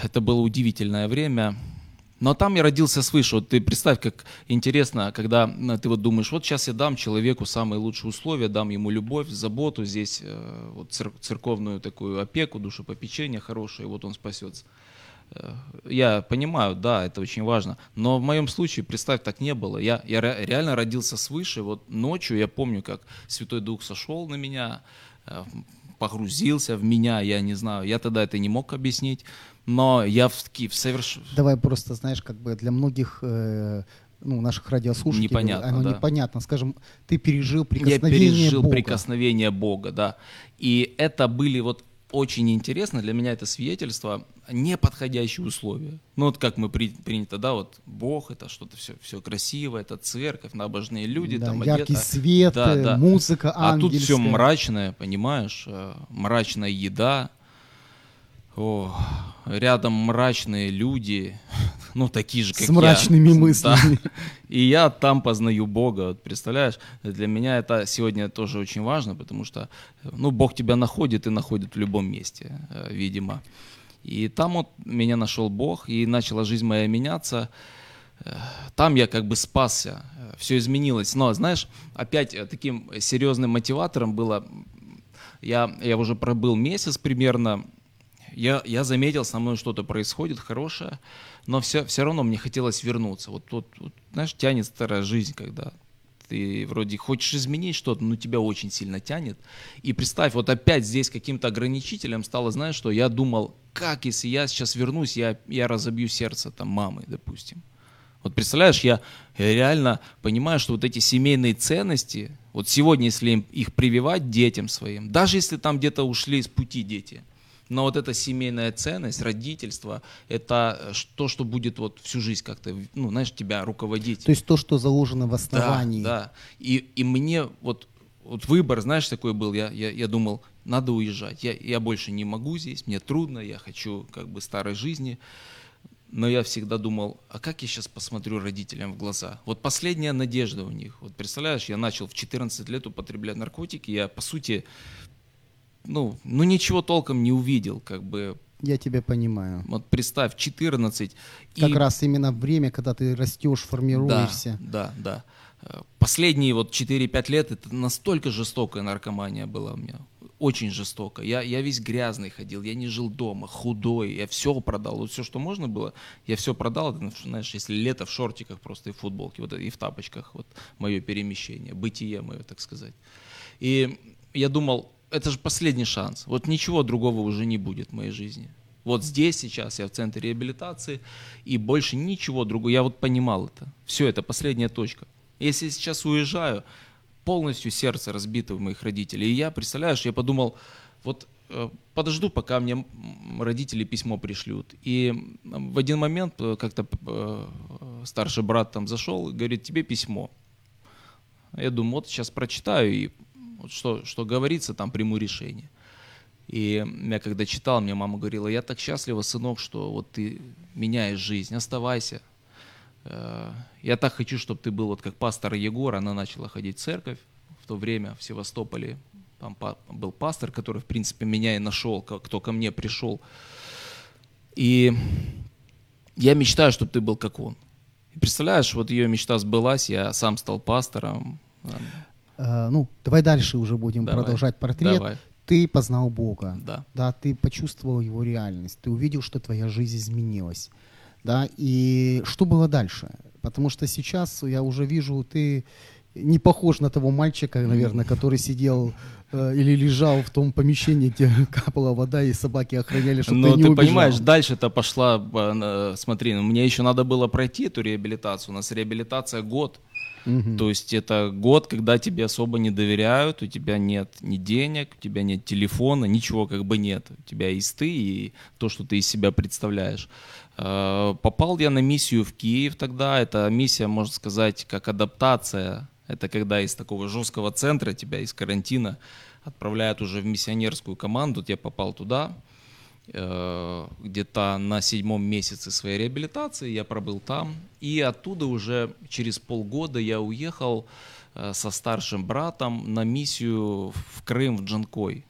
Это было удивительное время. Но там я родился свыше. Вот ты представь, как интересно, когда э, ты вот думаешь, вот сейчас я дам человеку самые лучшие условия, дам ему любовь, заботу здесь, э, вот церковную такую опеку, душепопечение хорошее, вот он спасется. Э, я понимаю, да, это очень важно. Но в моем случае, представь, так не было. Я, я реально родился свыше. Вот ночью я помню, как Святой Дух сошел на меня, погрузился в меня, я не знаю. Я тогда это не мог объяснить но я в, в соверш... Давай просто, знаешь, как бы для многих э, ну, наших радиослушателей непонятно, оно да. непонятно. Скажем, ты пережил прикосновение Я пережил Бога. прикосновение Бога, да. И это были вот очень интересно, для меня это свидетельство, неподходящие условия. Ну вот как мы при, принято, да, вот Бог, это что-то все, все красиво, это церковь, набожные люди, да, там яркий одета. свет, да, э, да. музыка А ангельская. тут все мрачное, понимаешь, э, мрачная еда, о, рядом мрачные люди, ну, такие же, как С мрачными я. мыслями. Да. И я там познаю Бога, вот, представляешь? Для меня это сегодня тоже очень важно, потому что, ну, Бог тебя находит и находит в любом месте, э, видимо. И там вот меня нашел Бог, и начала жизнь моя меняться. Э, там я как бы спасся, э, все изменилось. Но, знаешь, опять таким серьезным мотиватором было, я, я уже пробыл месяц примерно, я, я заметил, со мной что-то происходит хорошее, но все, все равно мне хотелось вернуться. Вот, вот, вот знаешь, тянет старая жизнь, когда ты вроде хочешь изменить что-то, но тебя очень сильно тянет. И представь, вот опять здесь каким-то ограничителем стало, знаешь, что я думал, как если я сейчас вернусь, я, я разобью сердце там мамы, допустим. Вот представляешь, я реально понимаю, что вот эти семейные ценности, вот сегодня, если им, их прививать детям своим, даже если там где-то ушли с пути дети, но вот эта семейная ценность, родительство, это то, что будет вот всю жизнь как-то, ну, знаешь, тебя руководить. То есть то, что заложено в основании. Да, да. И, и мне вот, вот выбор, знаешь, такой был, я, я, я думал, надо уезжать, я, я больше не могу здесь, мне трудно, я хочу как бы старой жизни. Но я всегда думал, а как я сейчас посмотрю родителям в глаза? Вот последняя надежда у них. Вот представляешь, я начал в 14 лет употреблять наркотики, я по сути ну, ну ничего толком не увидел, как бы. Я тебя понимаю. Вот представь, 14. Как и... раз именно время, когда ты растешь, формируешься. Да, да, да. Последние вот 4-5 лет это настолько жестокая наркомания была у меня. Очень жестоко. Я, я весь грязный ходил, я не жил дома, худой, я все продал. Вот все, что можно было, я все продал. Это, знаешь, если лето в шортиках просто и в футболке, вот, и в тапочках, вот мое перемещение, бытие мое, так сказать. И я думал, это же последний шанс. Вот ничего другого уже не будет в моей жизни. Вот здесь сейчас я в центре реабилитации, и больше ничего другого. Я вот понимал это. Все, это последняя точка. Если я сейчас уезжаю, полностью сердце разбито у моих родителей. И я, представляешь, я подумал, вот э, подожду, пока мне родители письмо пришлют. И в один момент э, как-то э, старший брат там зашел и говорит, тебе письмо. Я думаю, вот сейчас прочитаю и вот что, что говорится, там приму решение. И я когда читал, мне мама говорила, я так счастлива, сынок, что вот ты меняешь жизнь, оставайся. Э, я так хочу, чтобы ты был вот как пастор Егор, она начала ходить в церковь в то время в Севастополе. Там был пастор, который, в принципе, меня и нашел, кто ко мне пришел. И я мечтаю, чтобы ты был как он. Представляешь, вот ее мечта сбылась, я сам стал пастором. Э, ну, давай дальше уже будем давай, продолжать портрет. Давай. Ты познал Бога, да. да, ты почувствовал Его реальность, ты увидел, что твоя жизнь изменилась, да, и что было дальше? Потому что сейчас я уже вижу, ты не похож на того мальчика, наверное, который сидел э, или лежал в том помещении, где капала вода, и собаки охраняли, чтобы Но ты не ты убежал. понимаешь, дальше-то пошла, э, смотри, ну, мне еще надо было пройти эту реабилитацию. У нас реабилитация год. Угу. То есть это год, когда тебе особо не доверяют, у тебя нет ни денег, у тебя нет телефона, ничего как бы нет. У тебя есть ты и то, что ты из себя представляешь. Э, попал я на миссию в Киев тогда. Это миссия, можно сказать, как адаптация Это когда из такого жесткого центра тебя из карантина отправляют уже в миссионерскую команду, я попал туда, где-то на седьмом месяце своей реабилитации я пробыл там, и оттуда уже через полгода я уехал э, со старшим братом на миссию в Крым, в Джанкой.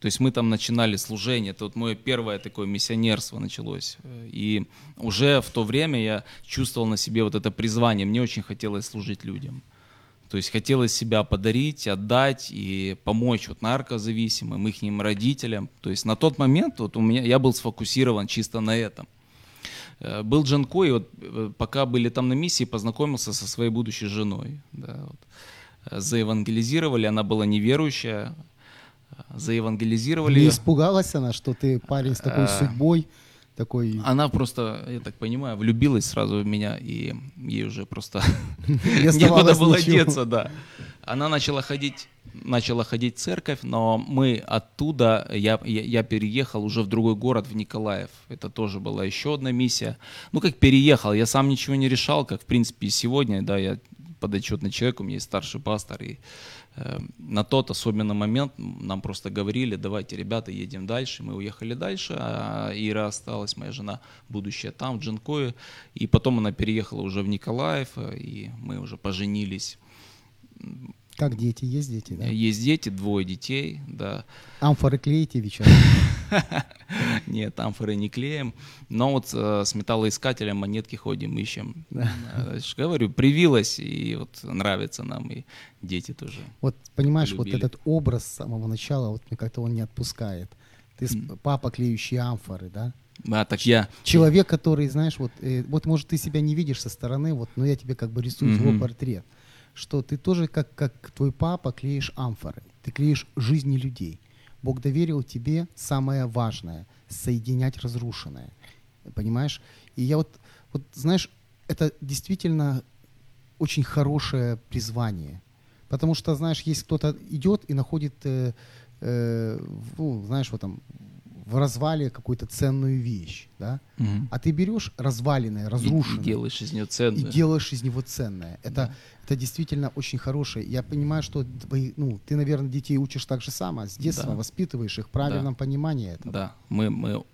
То есть мы там начинали служение, это вот мое первое такое миссионерство началось. И уже в то время я чувствовал на себе вот это призвание, мне очень хотелось служить людям. То есть хотелось себя подарить, отдать и помочь вот наркозависимым, их родителям. То есть на тот момент вот у меня, я был сфокусирован чисто на этом. Э, был Джанко, и вот э, пока были там на миссии, познакомился со своей будущей женой. Да, вот. Э, заевангелизировали, она была неверующая, заевангелизировали. Не испугалась она, что ты парень с такой судьбой? Такой... Она просто, я так понимаю, влюбилась сразу в меня, и ей уже просто некуда было деться, да. Она начала ходить, начала ходить в церковь, но мы оттуда, я, я, я переехал уже в другой город, в Николаев. Это тоже была еще одна миссия. Ну, как переехал, я сам ничего не решал, как, в принципе, и сегодня, да, я подотчетный человек, у меня есть старший пастор, и на тот особенный момент нам просто говорили, давайте, ребята, едем дальше, мы уехали дальше, а Ира осталась, моя жена, будущая там, в Джанкое, и потом она переехала уже в Николаев, э, и мы уже поженились как дети? Есть дети, да? Есть дети, двое детей, да. Амфоры клеите вечером? Нет, амфоры не клеим. Но вот э, с металлоискателем монетки ходим, ищем. Говорю, привилось, и вот нравится нам, и дети тоже. Вот понимаешь, вот этот образ с самого начала, вот мне как-то он не отпускает. Ты папа, клеющий амфоры, да? Да, так я. Человек, который, знаешь, вот, э, вот может ты себя не видишь со стороны, вот, но я тебе как бы рисую mm-hmm. его портрет что ты тоже, как, как твой папа, клеишь амфоры. Ты клеишь жизни людей. Бог доверил тебе самое важное — соединять разрушенное. Понимаешь? И я вот, вот знаешь, это действительно очень хорошее призвание. Потому что, знаешь, есть кто-то идет и находит, э, э, ну, знаешь, вот там в развале какую-то ценную вещь, да, угу. а ты берешь разваленное, разрушенное. И, и делаешь из него ценное. И делаешь из него ценное. Это, да. это действительно очень хорошее. Я понимаю, что твои, ну, ты, наверное, детей учишь так же само, с детства да. воспитываешь их в правильном да. понимании этого. Да, мы, мы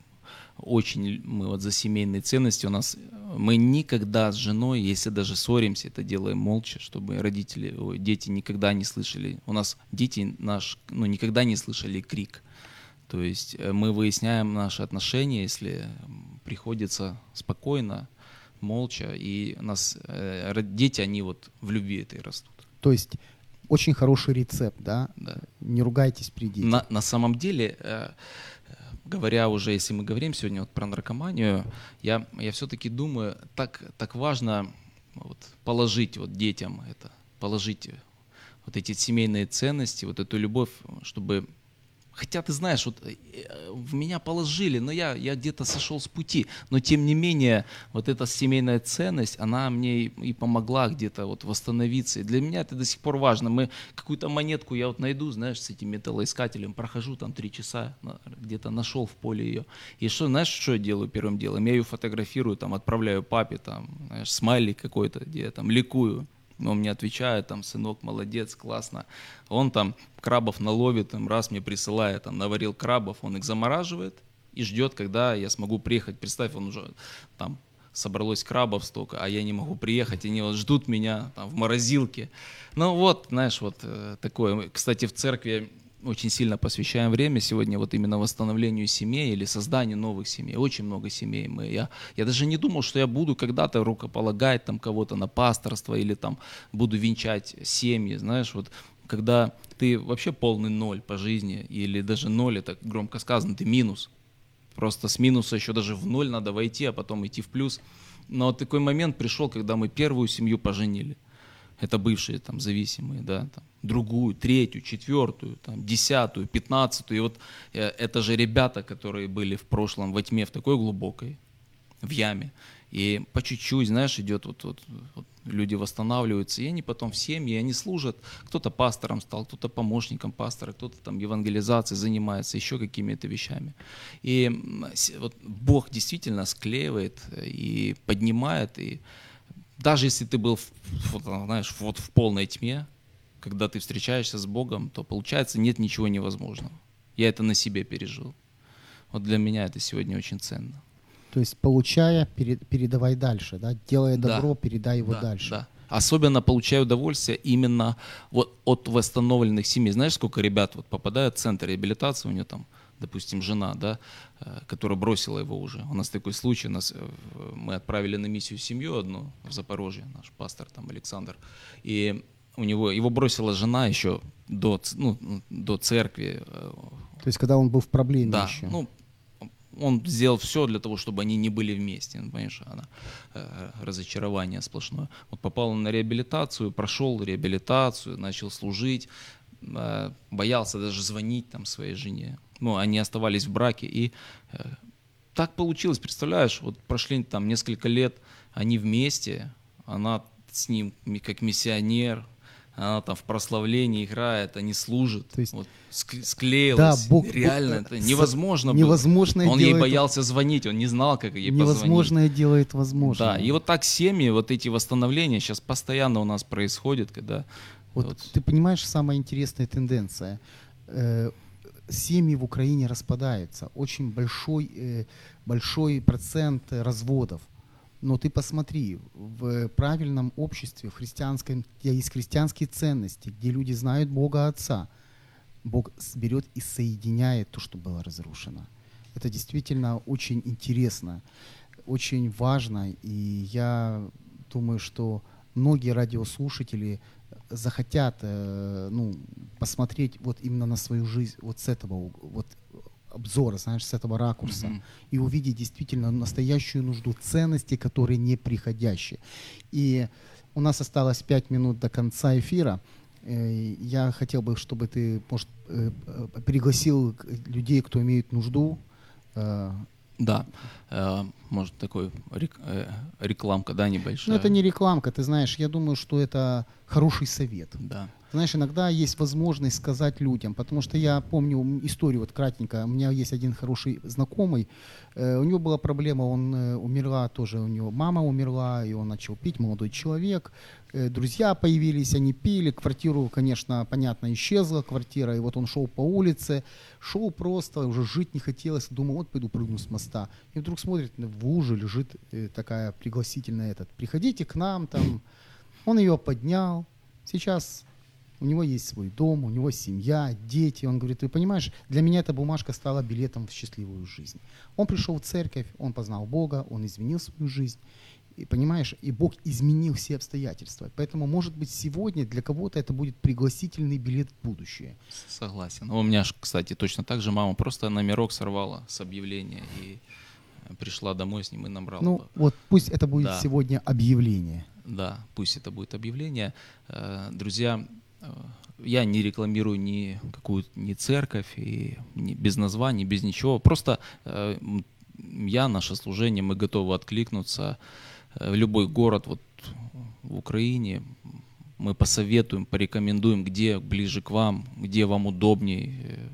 очень, мы вот за семейные ценности у нас, мы никогда с женой, если даже ссоримся, это делаем молча, чтобы родители, дети никогда не слышали, у нас дети наш, ну, никогда не слышали крик то есть э, мы выясняем наши отношения, если приходится спокойно, молча, и нас э, дети, они вот в любви этой растут. То есть очень хороший рецепт, да? Да. Не ругайтесь при детях. На, на самом деле, э, говоря уже, если мы говорим сегодня вот про наркоманию, я, я все-таки думаю, так, так важно вот, положить вот детям это, положить вот эти семейные ценности, вот эту любовь, чтобы Хотя ты знаешь, вот э, в меня положили, но я, я где-то сошел с пути. Но тем не менее, вот эта семейная ценность, она мне и помогла где-то вот восстановиться. И для меня это до сих пор важно. Мы какую-то монетку я вот найду, знаешь, с этим металлоискателем, прохожу там три часа, где-то нашел в поле ее. И что, знаешь, что я делаю первым делом? Я ее фотографирую, там, отправляю папе, там, знаешь, смайлик какой-то, где я там ликую он мне отвечает, там, сынок, молодец, классно. Он там крабов наловит, там, раз мне присылает, там, наварил крабов, он их замораживает и ждет, когда я смогу приехать. Представь, он уже там собралось крабов столько, а я не могу приехать, они вот ждут меня там в морозилке. Ну вот, знаешь, вот э, такое. Кстати, в церкви очень сильно посвящаем время сегодня вот именно восстановлению семей или созданию новых семей. Очень много семей мы. Я, я даже не думал, что я буду когда-то рукополагать там кого-то на пасторство или там буду венчать семьи, знаешь, вот когда ты вообще полный ноль по жизни, или даже ноль, это громко сказано, ты минус. Просто с минуса еще даже в ноль надо войти, а потом идти в плюс. Но такой момент пришел, когда мы первую семью поженили – это бывшие там зависимые, да, там, другую, третью, четвертую, там, десятую, пятнадцатую. И вот э, это же ребята, которые были в прошлом во тьме в такой глубокой, в яме. И по чуть-чуть, знаешь, идет вот, вот, вот люди восстанавливаются, и они потом в семье, они служат, кто-то пастором стал, кто-то помощником пастора, кто-то там евангелизацией занимается, еще какими-то вещами. И вот Бог действительно склеивает и поднимает, и даже если ты был, в, знаешь, вот в полной тьме, когда ты встречаешься с Богом, то получается нет ничего невозможного. Я это на себе пережил. Вот для меня это сегодня очень ценно. То есть, получая, передавай дальше, да? Делая добро, да. передай его да, дальше. Да. Особенно получаю удовольствие именно вот от восстановленных семей. Знаешь, сколько ребят вот попадают в центр реабилитации, у нее там, допустим, жена, да, э, которая бросила его уже. У нас такой случай, нас, э, мы отправили на миссию семью одну в Запорожье, наш пастор там Александр, и у него, его бросила жена еще до, ну, до церкви. Э, То есть, когда он был в проблеме да, еще? ну, он сделал все для того, чтобы они не были вместе. Ну, понимаешь, она, э, разочарование сплошное. Вот попал на реабилитацию, прошел реабилитацию, начал служить, э, боялся даже звонить там своей жене. Ну, они оставались в браке. И так получилось, представляешь, вот прошли там несколько лет, они вместе, она с ним как миссионер, она там в прославлении играет, они служат. То есть, вот, склеилась. Да, Бог, Реально, Бог, это невозможно невозможно было. Он ей боялся звонить, он не знал, как ей Невозможное позвонить. делает возможно. Да, и вот так семьи, вот эти восстановления сейчас постоянно у нас происходят, когда... Вот, вот. ты понимаешь, самая интересная тенденция. Э, семьи в Украине распадаются. Очень большой, э, большой процент разводов. Но ты посмотри, в правильном обществе, в христианском, где есть христианские ценности, где люди знают Бога Отца, Бог берет и соединяет то, что было разрушено. Это действительно очень интересно, очень важно, и я думаю, что многие радиослушатели захотят э, ну, посмотреть вот именно на свою жизнь вот с этого вот обзора, знаешь, с этого ракурса, mm-hmm. и увидеть действительно настоящую нужду ценностей, которые не приходящие. И у нас осталось пять минут до конца эфира. Э, я хотел бы, чтобы ты, может, э, э, пригласил людей, кто имеет нужду. Да, может такой рекламка, да, небольшая. Ну это не рекламка, ты знаешь, я думаю, что это хороший совет. Да. Знаешь, иногда есть возможность сказать людям, потому что я помню историю вот кратенько. У меня есть один хороший знакомый, э, у него была проблема, он э, умерла тоже, у него мама умерла, и он начал пить, молодой человек. Э, друзья появились, они пили, квартиру, конечно, понятно, исчезла квартира, и вот он шел по улице, шел просто, уже жить не хотелось, думал, вот пойду прыгну с моста. И вдруг смотрит, в луже лежит э, такая пригласительная этот, приходите к нам там. Он ее поднял, сейчас у него есть свой дом, у него семья, дети. Он говорит, ты понимаешь, для меня эта бумажка стала билетом в счастливую жизнь. Он пришел в церковь, он познал Бога, он изменил свою жизнь. И понимаешь, и Бог изменил все обстоятельства. Поэтому, может быть, сегодня для кого-то это будет пригласительный билет в будущее. Согласен. У меня, кстати, точно так же мама просто номерок сорвала с объявления и пришла домой с ним и набрала. Ну, вот пусть это будет да. сегодня объявление. Да, пусть это будет объявление. Э, друзья, Э, я не рекламирую ни какую-то ни церковь, и ни, без названий, без ничего. Просто э, я, наше служение, мы готовы откликнуться в любой город вот, в Украине. Мы посоветуем, порекомендуем, где ближе к вам, где вам удобнее,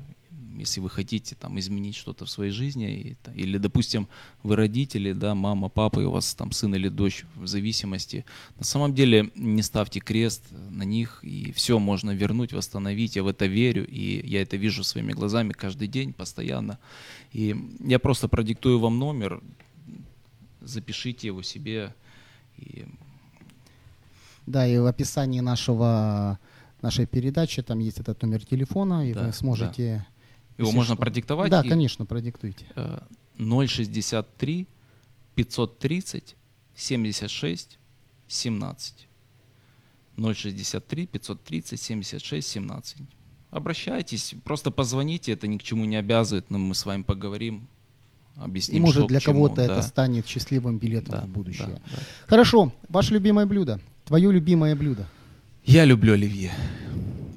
если вы хотите там изменить что-то в своей жизни, или, допустим, вы родители, да, мама, папа, и у вас там сын или дочь в зависимости, на самом деле не ставьте крест на них, и все можно вернуть, восстановить, я в это верю, и я это вижу своими глазами каждый день, постоянно. И я просто продиктую вам номер, запишите его себе. И... Да, и в описании нашего нашей передачи там есть этот номер телефона, и да, вы сможете да его можно что. продиктовать? Да, и... конечно, продиктуйте. 063 530 76 17. 063 530 76 17. Обращайтесь, просто позвоните, это ни к чему не обязывает, но мы с вами поговорим, объясним, И может что для кого-то да. это станет счастливым билетом да, в будущее. Да, да. Хорошо, ваше любимое блюдо, твое любимое блюдо. Я люблю оливье.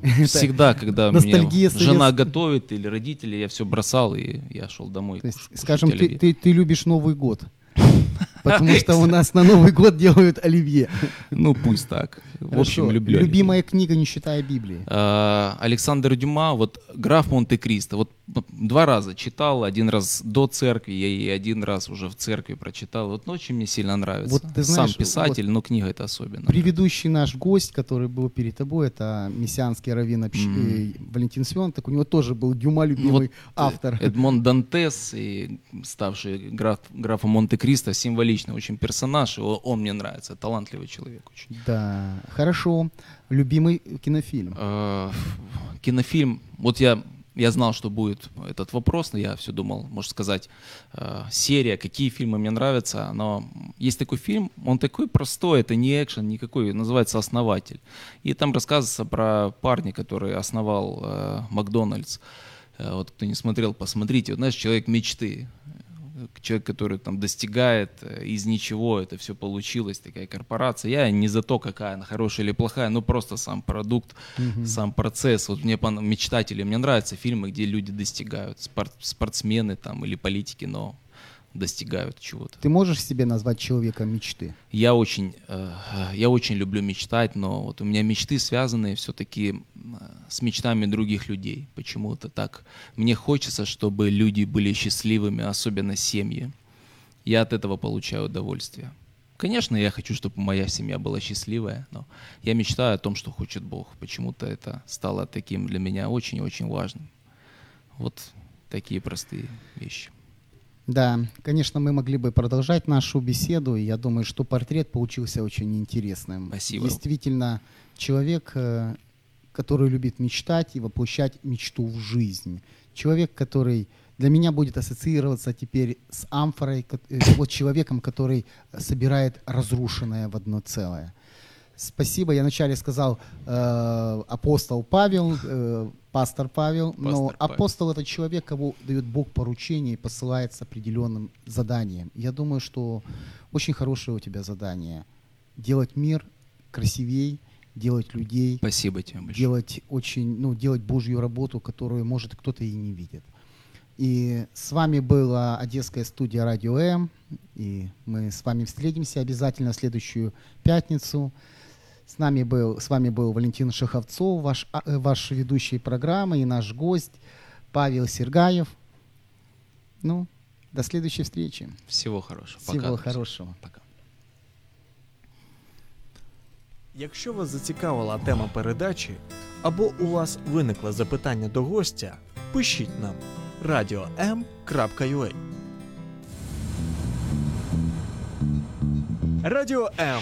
Всегда, когда мне жена готовит или родители, я все бросал и я шел домой. Скажем, ты любишь Новый год. Потому что у нас на Новый год делают оливье. Ну, пусть так. В общем, люблю Любимая книга, не считая Библии. А, Александр Дюма, вот «Граф Монте-Кристо». Вот два раза читал, один раз до церкви, я и один раз уже в церкви прочитал. Вот ну, очень мне сильно нравится. Вот, ты знаешь, Сам писатель, вот но книга это особенно. Предыдущий наш гость, который был перед тобой, это мессианский раввин mm-hmm. Валентин Семен, так у него тоже был Дюма любимый вот автор. Эдмон Дантес, и ставший граф, графом Монте-Кристо, символичный очень персонаж, он, он мне нравится, талантливый человек очень. Да, хорошо. Любимый кинофильм? Э, кинофильм, вот я я знал, что будет этот вопрос, но я все думал, можно сказать, э, серия, какие фильмы мне нравятся. Но есть такой фильм, он такой простой, это не экшен никакой, называется «Основатель». И там рассказывается про парня, который основал э, Макдональдс. Э, вот кто не смотрел, посмотрите. Вот, знаешь, человек мечты человек, который там достигает э, из ничего, это все получилось, такая корпорация. Я не за то, какая она хорошая или плохая, но просто сам продукт, mm-hmm. сам процесс. Вот мне мечтатели, мне нравятся фильмы, где люди достигают, спорт, спортсмены там или политики, но достигают чего-то. Ты можешь себе назвать человека мечты? Я очень, э, я очень люблю мечтать, но вот у меня мечты связаны все-таки с мечтами других людей. Почему-то так. Мне хочется, чтобы люди были счастливыми, особенно семьи. Я от этого получаю удовольствие. Конечно, я хочу, чтобы моя семья была счастливая, но я мечтаю о том, что хочет Бог. Почему-то это стало таким для меня очень-очень важным. Вот такие простые вещи. Да, конечно, мы могли бы продолжать нашу беседу. Я думаю, что портрет получился очень интересным. Спасибо. Действительно, человек, э, который любит мечтать и воплощать мечту в жизнь. Человек, который для меня будет ассоциироваться теперь с амфорой, э, вот человеком, который собирает разрушенное в одно целое. Спасибо. Я вначале сказал э, апостол Павел, э, пастор Павел, пастор но апостол Павел. это человек, кого дает Бог поручение и посылает с определенным заданием. Я думаю, что очень хорошее у тебя задание. Делать мир красивей, делать людей. Спасибо тебе большое. Делать очень, ну, делать Божью работу, которую, может, кто-то и не видит. И с вами была Одесская студия Радио М. И мы с вами встретимся обязательно в следующую пятницу. С, нами был, с вами был Валентин Шаховцов, ваш, а, э, ваш ведущий программы и наш гость Павел Сергаев. Ну, до следующей встречи. Всего хорошего. Всего Пока, хорошего. Пока. Якщо вас зацікавила тема передачі або у вас виникло запитання до гостя, пишіть нам radio.m.ua Радіо М